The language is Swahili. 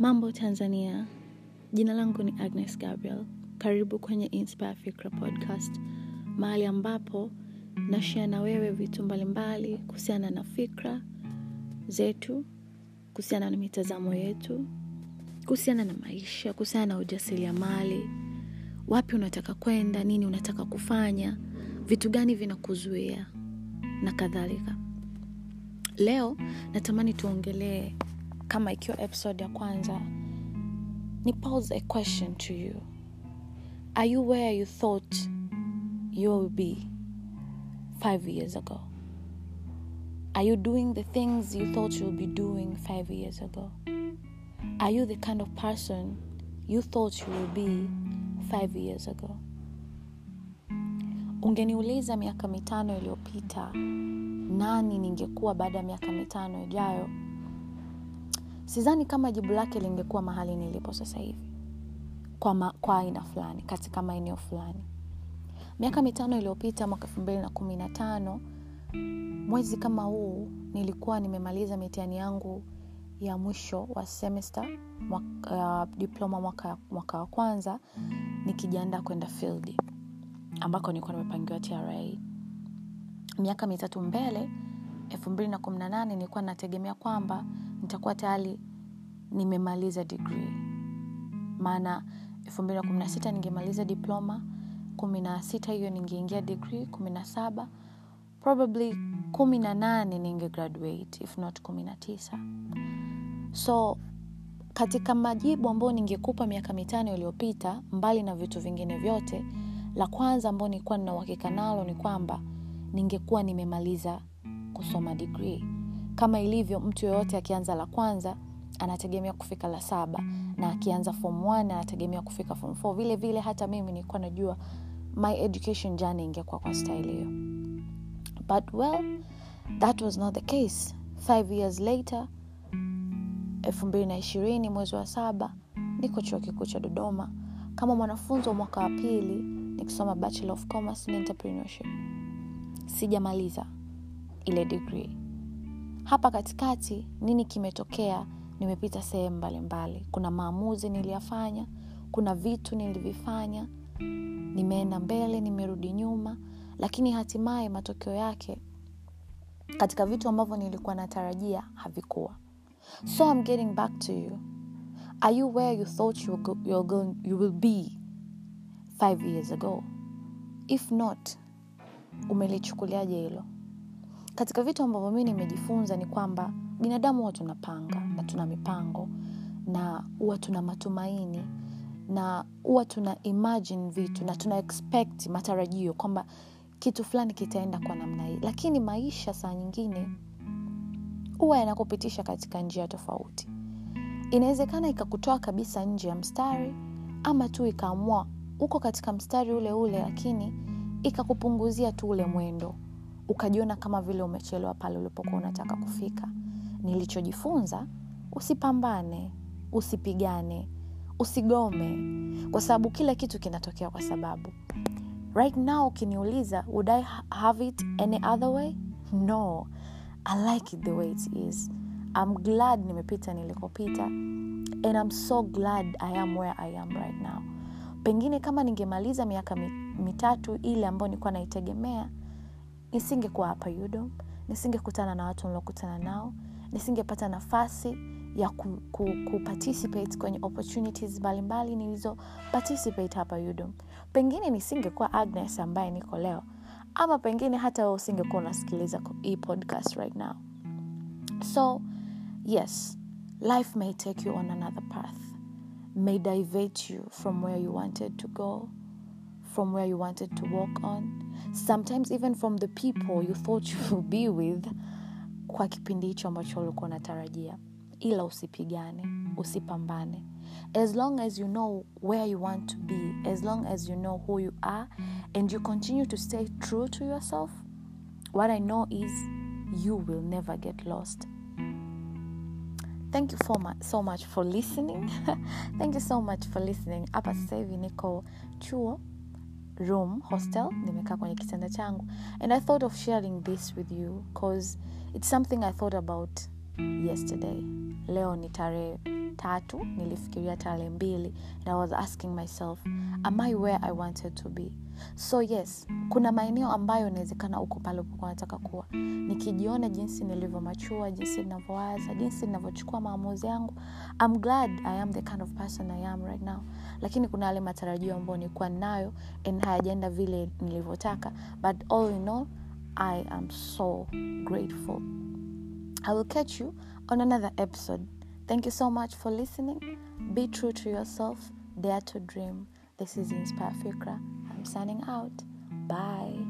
Mambo Tanzania, jina langu ni Agnes Gabriel. Karibu kwenye Inspire Fikra podcast, mahali ambapo nashia na wewe vitu mbalimbali kuhusiana na fikra zetu, kuhusiana na mitazamo yetu, kuhusiana na maisha, kuhusiana na ujasiriamali, wapi unataka kwenda, nini unataka kufanya, vitu gani vinakuzuia na kadhalika. Leo natamani tuongelee kama ikiwa episode ya kwanza ni pose a question to you. Are you where you thought you will be five years ago? Are you doing the things you thought you'll be doing five years ago? Are you the kind of person you thought you will be five years ago? Ungeniuliza miaka mitano iliyopita nani ningekuwa baada ya miaka mitano ijayo sidhani kama jibu lake lingekuwa mahali nilipo sasa hivi. Kwa, ma, kwa aina fulani katika maeneo fulani. Miaka mitano iliyopita mwaka elfu mbili na kumi na tano mwezi kama huu nilikuwa nimemaliza mitihani yangu ya mwisho wa semester mwaka, uh, diploma mwaka, mwaka wa kwanza nikijiandaa kwenda field ambako nilikuwa nimepangiwa tra miaka mitatu mbele elfu mbili na kumi na nane nilikuwa nategemea kwamba nitakuwa tayari nimemaliza degree. Maana elfu mbili na kumi na sita ningemaliza diploma kumi na sita hiyo ningeingia degree kumi na saba probably kumi na nane ninge graduate if not kumi na tisa. So katika majibu ambayo ningekupa miaka mitano iliyopita mbali na vitu vingine vyote la kwanza ambao nilikuwa nina uhakika nalo ni kwamba ningekuwa nimemaliza kusoma degree kama ilivyo mtu yoyote akianza la kwanza anategemea kufika la saba. Na akianza form 1 anategemea kufika form 4 vile vile hata mimi nilikuwa najua my education journey ingekuwa kwa style hiyo. But well that was not the case. Five years later elfu mbili na ishirini mwezi wa saba niko chuo kikuu cha dodoma. Kama mwanafunzi wa mwaka wa pili nikisoma bachelor of commerce in entrepreneurship. Sijamaliza ile degree hapa katikati nini kimetokea? Nimepita sehemu mbalimbali. Kuna maamuzi niliyafanya kuna vitu nilivifanya nimeenda mbele nimerudi nyuma. Lakini hatimaye matokeo yake katika vitu ambavyo nilikuwa natarajia havikuwa. So I'm getting back to you. Are you where you thought you, you're going, you will be five years ago? If not umelichukuliaje hilo katika vitu ambavyo mi nimejifunza ni kwamba binadamu huwa tunapanga na tuna mipango na huwa tuna matumaini na huwa tuna imagine vitu na tuna expect matarajio kwamba kitu fulani kitaenda kwa namna hii. Lakini maisha saa nyingine huwa yanakupitisha katika njia tofauti. Inawezekana ikakutoa kabisa nje ya mstari ama tu ikaamua uko katika mstari ule ule lakini ikakupunguzia tu ule mwendo ukajiona kama vile umechelewa pale ulipokuwa unataka kufika. Nilichojifunza usipambane usipigane usigome. Kwa sababu kila kitu kinatokea kwa sababu. Right now ukiniuliza would i have it any other way? No. I like it the way it is. I'm glad nimepita nilikopita and i'm so glad i am where i am right now. Pengine kama ningemaliza miaka mitatu ile ambayo nilikuwa naitegemea nisingekuwa hapa udom nisingekutana na watu niliokutana nao nisingepata nafasi ya ku, ku, ku participate kwenye opportunities mbalimbali nilizo hapa udom pengine nisingekuwa agnes ambaye niko leo ama pengine hata we usingekuwa unasikiliza hii podcast right now. So yes life may take you on another path. May divert you from where you wanted to go from where you wanted to walk on sometimes even from the people you thought you would be with kwa kipindi hicho ambacho ulikuwa unatarajia ila usipigane usipambane. As long as you know where you want to be as long as you know who you are and you continue to stay true to yourself what i know is you will never get lost. Thank you so much, so much for listening. Thank you so much for listening. Hapa sasa hivi niko chuo room hostel nimekaa kwenye kitanda changu. And i thought of sharing this with you because it's something i thought about yesterday. Leo ni tarehe tatu nilifikiria tarehe mbili and i was asking myself am i where i wanted to be so yes kuna maeneo ambayo inawezekana uko pale upokuwa nataka kuwa. Nikijiona jinsi nilivyomachua jinsi ninavyowaza jinsi ninavyochukua maamuzi yangu I'm glad i am the kind of person i am right now. Lakini kuna yale matarajio ambayo nilikuwa nayo and hayajaenda vile nilivyotaka. But all in all i am so grateful. I will catch you on another episode. Thank you so much for listening. Be true to yourself. Dare to dream. This is inspire fikra i'm signing out. Bye